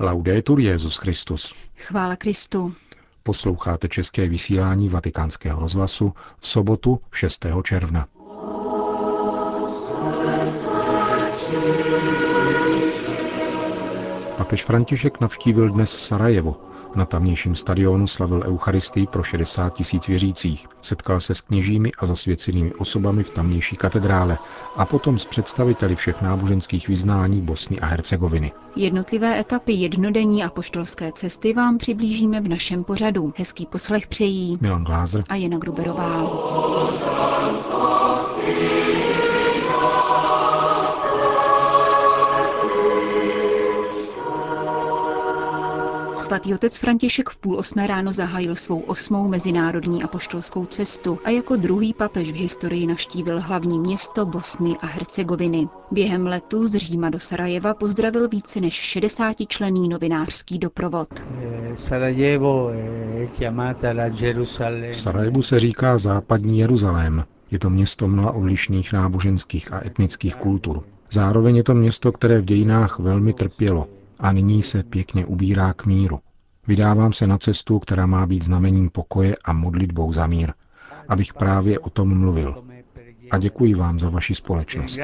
Laudetur Jezus Christus. Chvála Kristu. Posloucháte české vysílání Vatikánského rozhlasu v sobotu 6. června. Papež František navštívil dnes Sarajevo, na tamnějším stadionu slavil Eucharistii pro 60 tisíc věřících, setkal se s kněžími a zasvěcenými osobami v tamnější katedrále a potom s představiteli všech náboženských vyznání Bosny a Hercegoviny. Jednotlivé etapy jednodenní a poštolské cesty vám přiblížíme v našem pořadu. Hezký poslech přejí Milan Glázer a Jana Gruberová. Svatý otec František v půl osmé ráno zahájil svou osmou mezinárodní apoštolskou cestu a jako druhý papež v historii navštívil hlavní město Bosny a Hercegoviny. Během letu z Říma do Sarajeva pozdravil více než 60 člený novinářský doprovod. V Sarajevu se říká západní Jeruzalém. Je to město mnoha odlišných náboženských a etnických kultur. Zároveň je to město, které v dějinách velmi trpělo, a nyní se pěkně ubírá k míru. Vydávám se na cestu, která má být znamením pokoje a modlitbou za mír, abych právě o tom mluvil. A děkuji vám za vaši společnost.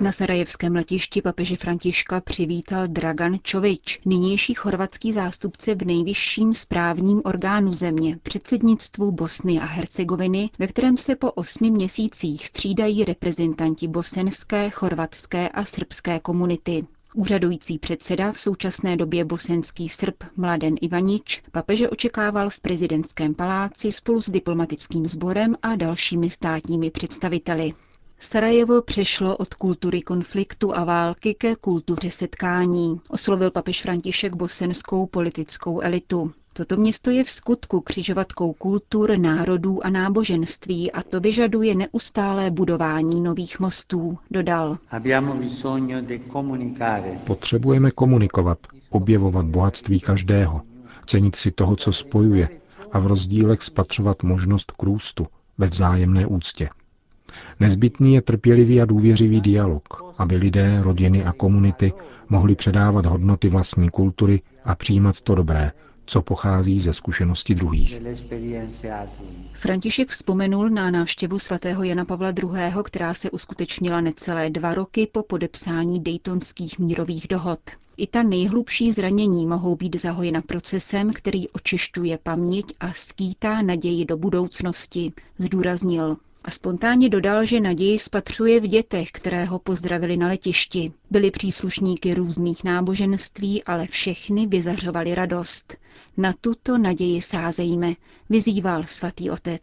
Na sarajevském letišti papeže Františka přivítal Dragan Čovič, nynější chorvatský zástupce v nejvyšším správním orgánu země, předsednictvu Bosny a Hercegoviny, ve kterém se po osmi měsících střídají reprezentanti bosenské, chorvatské a srbské komunity. Úřadující předseda, v současné době bosenský Srb Mladen Ivanič, papeže očekával v prezidentském paláci spolu s diplomatickým sborem a dalšími státními představiteli. Sarajevo přešlo od kultury konfliktu a války ke kultuře setkání, oslovil papež František bosenskou politickou elitu. Toto město je v skutku křižovatkou kultur, národů a náboženství a to vyžaduje neustálé budování nových mostů, dodal. Potřebujeme komunikovat, objevovat bohatství každého, cenit si toho, co spojuje a v rozdílech spatřovat možnost k růstu ve vzájemné úctě. Nezbytný je trpělivý a důvěřivý dialog, aby lidé, rodiny a komunity mohli předávat hodnoty vlastní kultury a přijímat to dobré, co pochází ze zkušenosti druhých. František vzpomenul na návštěvu svatého Jana Pavla II., která se uskutečnila necelé dva roky po podepsání Daytonských mírových dohod. I ta nejhlubší zranění mohou být zahojena procesem, který očišťuje paměť a skýtá naději do budoucnosti, zdůraznil a spontánně dodal, že naději spatřuje v dětech, které ho pozdravili na letišti. Byli příslušníky různých náboženství, ale všechny vyzařovali radost. Na tuto naději sázejme, vyzýval svatý otec.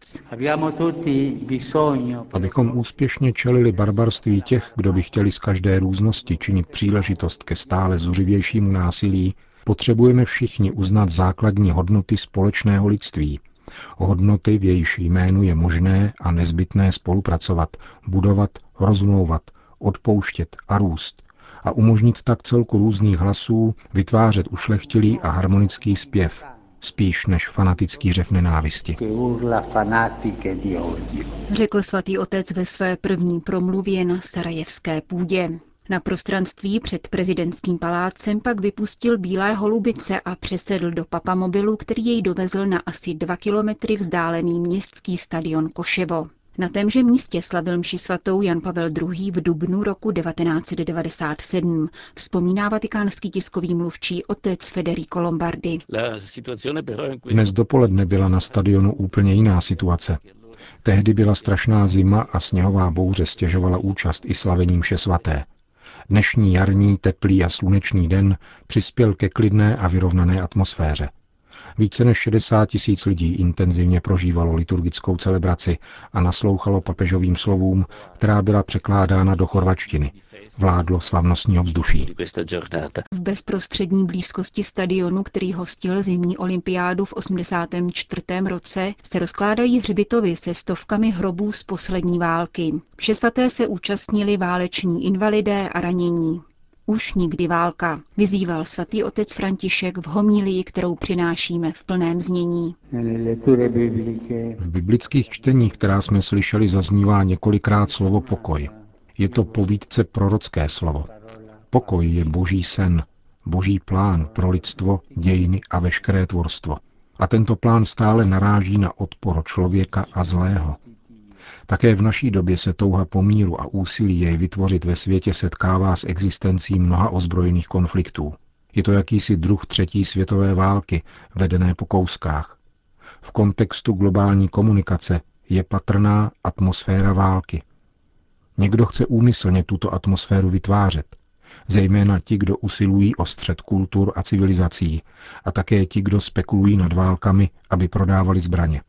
Abychom úspěšně čelili barbarství těch, kdo by chtěli z každé různosti činit příležitost ke stále zuřivějšímu násilí, potřebujeme všichni uznat základní hodnoty společného lidství – Hodnoty, v jejíž jménu je možné a nezbytné spolupracovat, budovat, rozmlouvat, odpouštět a růst a umožnit tak celku různých hlasů vytvářet ušlechtilý a harmonický zpěv, spíš než fanatický řev nenávisti. Řekl svatý otec ve své první promluvě na sarajevské půdě. Na prostranství před prezidentským palácem pak vypustil bílé holubice a přesedl do papamobilu, který jej dovezl na asi dva kilometry vzdálený městský stadion Koševo. Na témže místě slavil mši svatou Jan Pavel II. v dubnu roku 1997, vzpomíná vatikánský tiskový mluvčí otec Federico Lombardi. Dnes dopoledne byla na stadionu úplně jiná situace. Tehdy byla strašná zima a sněhová bouře stěžovala účast i slavením mše svaté. Dnešní jarní, teplý a slunečný den přispěl ke klidné a vyrovnané atmosféře. Více než 60 tisíc lidí intenzivně prožívalo liturgickou celebraci a naslouchalo papežovým slovům, která byla překládána do chorvačtiny. Vládlo slavnostního vzduší. V bezprostřední blízkosti stadionu, který hostil zimní olympiádu v 84. roce, se rozkládají hřbitovy se stovkami hrobů z poslední války. Vše svaté se účastnili váleční invalidé a ranění. Už nikdy válka, vyzýval svatý otec František v homílii, kterou přinášíme v plném znění. V biblických čteních, která jsme slyšeli, zaznívá několikrát slovo pokoj. Je to povídce prorocké slovo. Pokoj je boží sen, boží plán pro lidstvo, dějiny a veškeré tvorstvo. A tento plán stále naráží na odpor člověka a zlého. Také v naší době se touha po míru a úsilí jej vytvořit ve světě setkává s existencí mnoha ozbrojených konfliktů. Je to jakýsi druh třetí světové války, vedené po kouskách. V kontextu globální komunikace je patrná atmosféra války. Někdo chce úmyslně tuto atmosféru vytvářet, zejména ti, kdo usilují o střed kultur a civilizací, a také ti, kdo spekulují nad válkami, aby prodávali zbraně.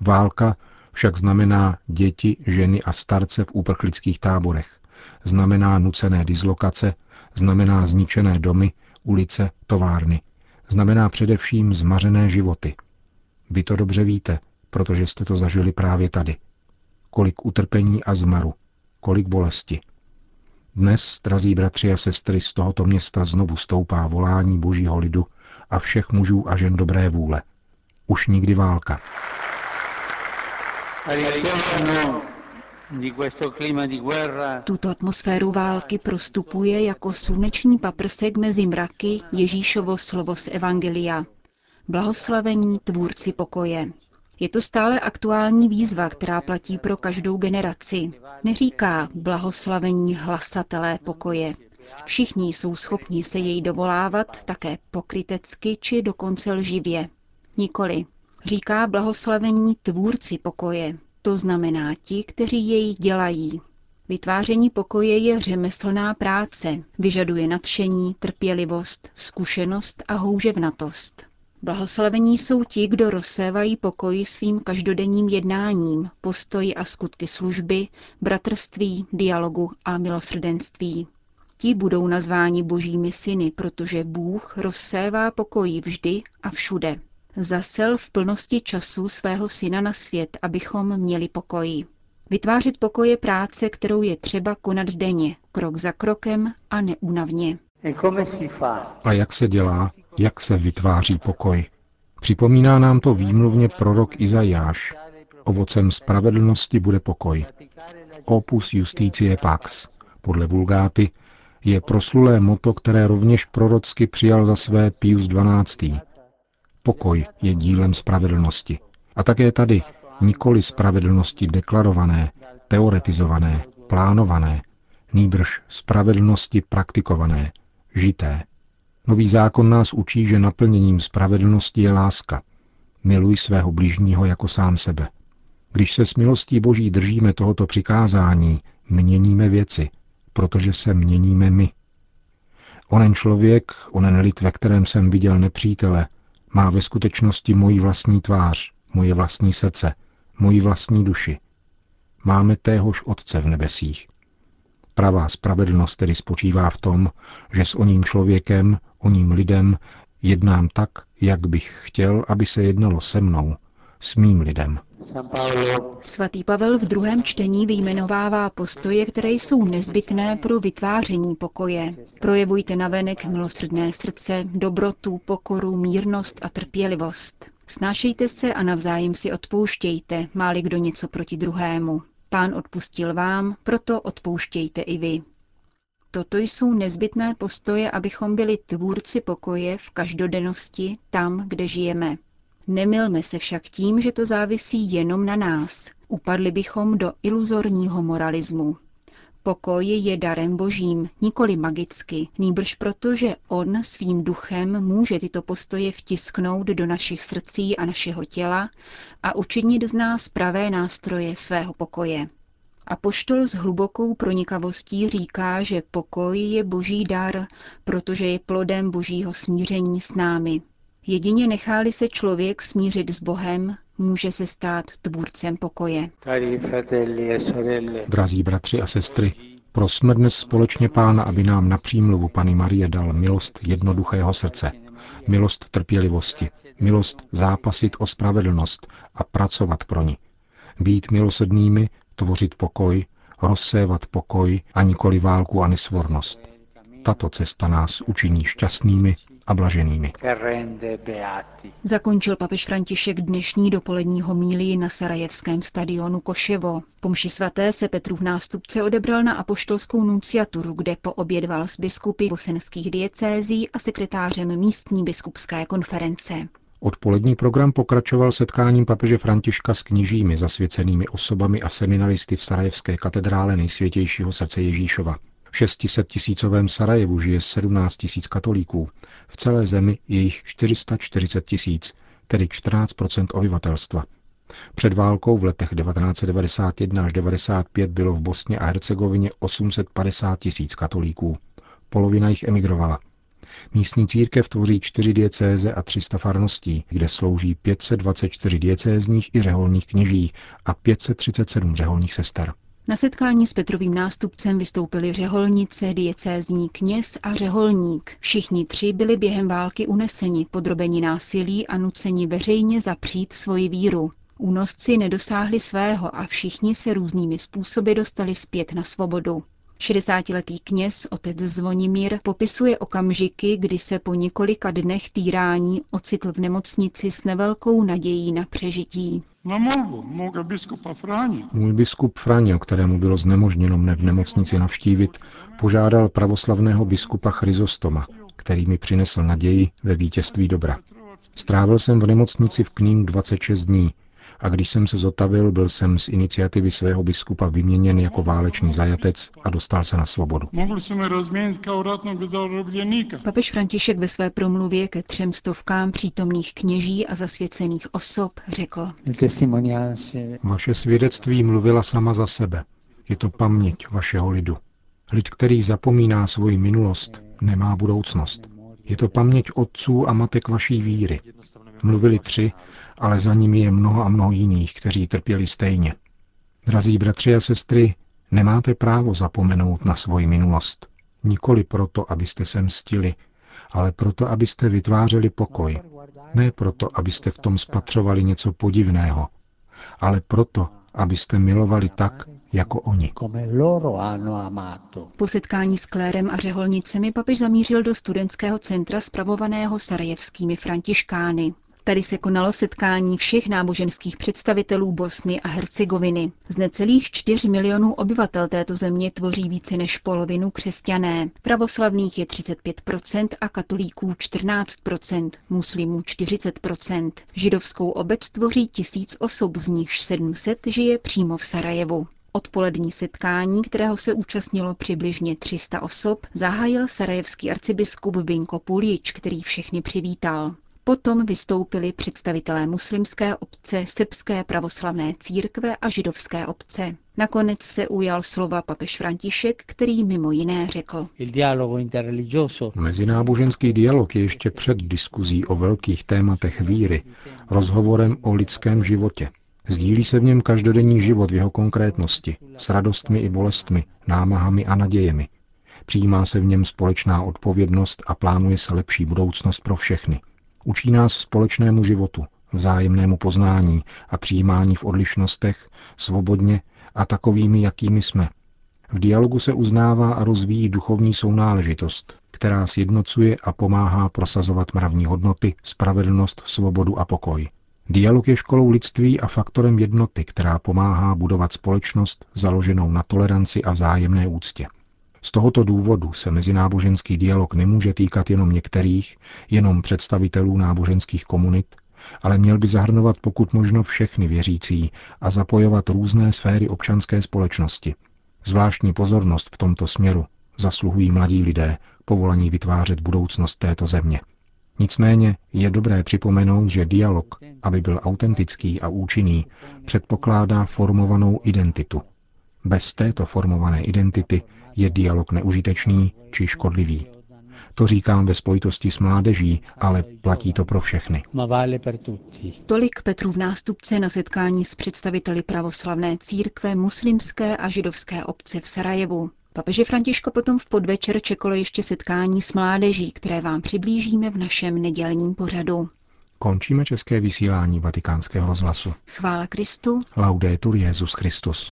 Válka však znamená děti, ženy a starce v uprchlických táborech. Znamená nucené dislokace, znamená zničené domy, ulice, továrny. Znamená především zmařené životy. Vy to dobře víte, protože jste to zažili právě tady. Kolik utrpení a zmaru, kolik bolesti. Dnes, drazí bratři a sestry, z tohoto města znovu stoupá volání božího lidu a všech mužů a žen dobré vůle. Už nikdy válka. Tuto atmosféru války prostupuje jako sluneční paprsek mezi mraky Ježíšovo slovo z Evangelia. Blahoslavení tvůrci pokoje. Je to stále aktuální výzva, která platí pro každou generaci. Neříká blahoslavení hlasatelé pokoje. Všichni jsou schopni se jej dovolávat také pokrytecky či dokonce lživě. Nikoli. Říká blahoslavení tvůrci pokoje, to znamená ti, kteří jej dělají. Vytváření pokoje je řemeslná práce, vyžaduje nadšení, trpělivost, zkušenost a houževnatost. Blahoslavení jsou ti, kdo rozsévají pokoj svým každodenním jednáním, postoji a skutky služby, bratrství, dialogu a milosrdenství. Ti budou nazváni božími syny, protože Bůh rozsévá pokoj vždy a všude. Zasel v plnosti času svého syna na svět, abychom měli pokoj. Vytvářet pokoj je práce, kterou je třeba konat denně, krok za krokem a neúnavně. A jak se dělá, jak se vytváří pokoj? Připomíná nám to výmluvně prorok Izajáš. Ovocem spravedlnosti bude pokoj. Opus Justicie Pax, podle Vulgáty, je proslulé moto, které rovněž prorocky přijal za své Pius XII. Pokoj je dílem spravedlnosti. A také tady nikoli spravedlnosti deklarované, teoretizované, plánované, nýbrž spravedlnosti praktikované, žité. Nový zákon nás učí, že naplněním spravedlnosti je láska. Miluj svého bližního jako sám sebe. Když se s milostí Boží držíme tohoto přikázání, měníme věci, protože se měníme my. Onen člověk, onen lid, ve kterém jsem viděl nepřítele, má ve skutečnosti moji vlastní tvář, moje vlastní srdce, moji vlastní duši. Máme téhož Otce v nebesích. Pravá spravedlnost tedy spočívá v tom, že s oním člověkem, oním lidem jednám tak, jak bych chtěl, aby se jednalo se mnou, s mým lidem. Svatý Pavel v druhém čtení vyjmenovává postoje, které jsou nezbytné pro vytváření pokoje. Projevujte navenek milosrdné srdce, dobrotu, pokoru, mírnost a trpělivost. Snášejte se a navzájem si odpouštějte, máli kdo něco proti druhému. Pán odpustil vám, proto odpouštějte i vy. Toto jsou nezbytné postoje, abychom byli tvůrci pokoje v každodennosti tam, kde žijeme. Nemilme se však tím, že to závisí jenom na nás. Upadli bychom do iluzorního moralismu. Pokoj je darem božím, nikoli magicky, nýbrž proto, že on svým duchem může tyto postoje vtisknout do našich srdcí a našeho těla a učinit z nás pravé nástroje svého pokoje. A poštol s hlubokou pronikavostí říká, že pokoj je boží dar, protože je plodem božího smíření s námi. Jedině necháli se člověk smířit s Bohem, může se stát tvůrcem pokoje. E Drazí bratři a sestry, prosme dnes společně Pána, aby nám na přímluvu Pany Marie dal milost jednoduchého srdce, milost trpělivosti, milost zápasit o spravedlnost a pracovat pro ní. Být milosednými, tvořit pokoj, rozsévat pokoj a nikoli válku a nesvornost. Tato cesta nás učiní šťastnými a blaženými. Zakončil papež František dnešní dopolední homílii na Sarajevském stadionu Koševo. Po mši svaté se Petrův nástupce odebral na apoštolskou nunciaturu, kde poobědval s biskupy bosenských diecézí a sekretářem místní biskupské konference. Odpolední program pokračoval setkáním papeže Františka s knižími zasvěcenými osobami a seminaristy v Sarajevské katedrále nejsvětějšího srdce Ježíšova. V 600 tisícovém Sarajevu žije 17 tisíc katolíků, v celé zemi je jich 440 tisíc, tedy 14 obyvatelstva. Před válkou v letech 1991 až 1995 bylo v Bosně a Hercegovině 850 tisíc katolíků. Polovina jich emigrovala. Místní církev tvoří čtyři diecéze a 300 farností, kde slouží 524 diecézních i řeholních kněží a 537 řeholních sester. Na setkání s Petrovým nástupcem vystoupili řeholnice, diecézní kněz a řeholník. Všichni tři byli během války uneseni, podrobeni násilí a nuceni veřejně zapřít svoji víru. Únosci nedosáhli svého a všichni se různými způsoby dostali zpět na svobodu. 60-letý kněz otec Zvonimír popisuje okamžiky, kdy se po několika dnech týrání ocitl v nemocnici s nevelkou nadějí na přežití. Na molbu moga biskupa. Můj biskup Franio, kterému bylo znemožněno mne v nemocnici navštívit, požádal pravoslavného biskupa Chryzostoma, který mi přinesl naději ve vítězství dobra. Strávil jsem v nemocnici v Kním 26 dní a když jsem se zotavil, byl jsem z iniciativy svého biskupa vyměněn jako válečný zajatec a dostal se na svobodu. Papež František ve své promluvě ke třem stovkám přítomných kněží a zasvěcených osob řekl. Vaše svědectví mluvila sama za sebe. Je to paměť vašeho lidu. Lid, který zapomíná svoji minulost, nemá budoucnost. Je to paměť otců a matek vaší víry. Mluvili tři, ale za nimi je mnoho a mnoho jiných, kteří trpěli stejně. Drazí bratři a sestry, nemáte právo zapomenout na svoji minulost. Nikoli proto, abyste se mstili, ale proto, abyste vytvářeli pokoj. Ne proto, abyste v tom spatřovali něco podivného, ale proto, abyste milovali tak, jako oni. Po setkání s Klérem a řeholnicemi papež zamířil do studentského centra spravovaného sarajevskými františkány. Tady se konalo setkání všech náboženských představitelů Bosny a Hercegoviny. Z necelých 4 milionů obyvatel této země tvoří více než polovinu křesťané. Pravoslavných je 35% a katolíků 14%, muslimů 40%. Židovskou obec tvoří tisíc osob, z nichž 700 žije přímo v Sarajevu. Odpolední setkání, kterého se účastnilo přibližně 300 osob, zahájil sarajevský arcibiskup Vinko Pulič, který všechny přivítal. Potom vystoupili představitelé muslimské obce, srbské pravoslavné církve a židovské obce. Nakonec se ujal slova papež František, který mimo jiné řekl. Mezináboženský dialog je ještě před diskuzí o velkých tématech víry, rozhovorem o lidském životě. Sdílí se v něm každodenní život v jeho konkrétnosti, s radostmi i bolestmi, námahami a nadějemi. Přijímá se v něm společná odpovědnost a plánuje se lepší budoucnost pro všechny. Učí nás společnému životu, vzájemnému poznání a přijímání v odlišnostech, svobodně a takovými, jakými jsme. V dialogu se uznává a rozvíjí duchovní sounáležitost, která sjednocuje a pomáhá prosazovat mravní hodnoty, spravedlnost, svobodu a pokoj. Dialog je školou lidství a faktorem jednoty, která pomáhá budovat společnost založenou na toleranci a vzájemné úctě. Z tohoto důvodu se mezináboženský dialog nemůže týkat jenom některých, jenom představitelů náboženských komunit, ale měl by zahrnovat pokud možno všechny věřící a zapojovat různé sféry občanské společnosti. Zvláštní pozornost v tomto směru zasluhují mladí lidé, povolaní vytvářet budoucnost této země. Nicméně je dobré připomenout, že dialog, aby byl autentický a účinný, předpokládá formovanou identitu. Bez této formované identity je dialog neužitečný či škodlivý. To říkám ve spojitosti s mládeží, ale platí to pro všechny. Tolik Petrův nástupce na setkání s představiteli pravoslavné církve, muslimské a židovské obce v Sarajevu. Papeže Františka potom v podvečer čekalo ještě setkání s mládeží, které vám přiblížíme v našem nedělním pořadu. Končíme české vysílání vatikánského rozhlasu. Chvála Kristu. Laudetur Jezus Christus.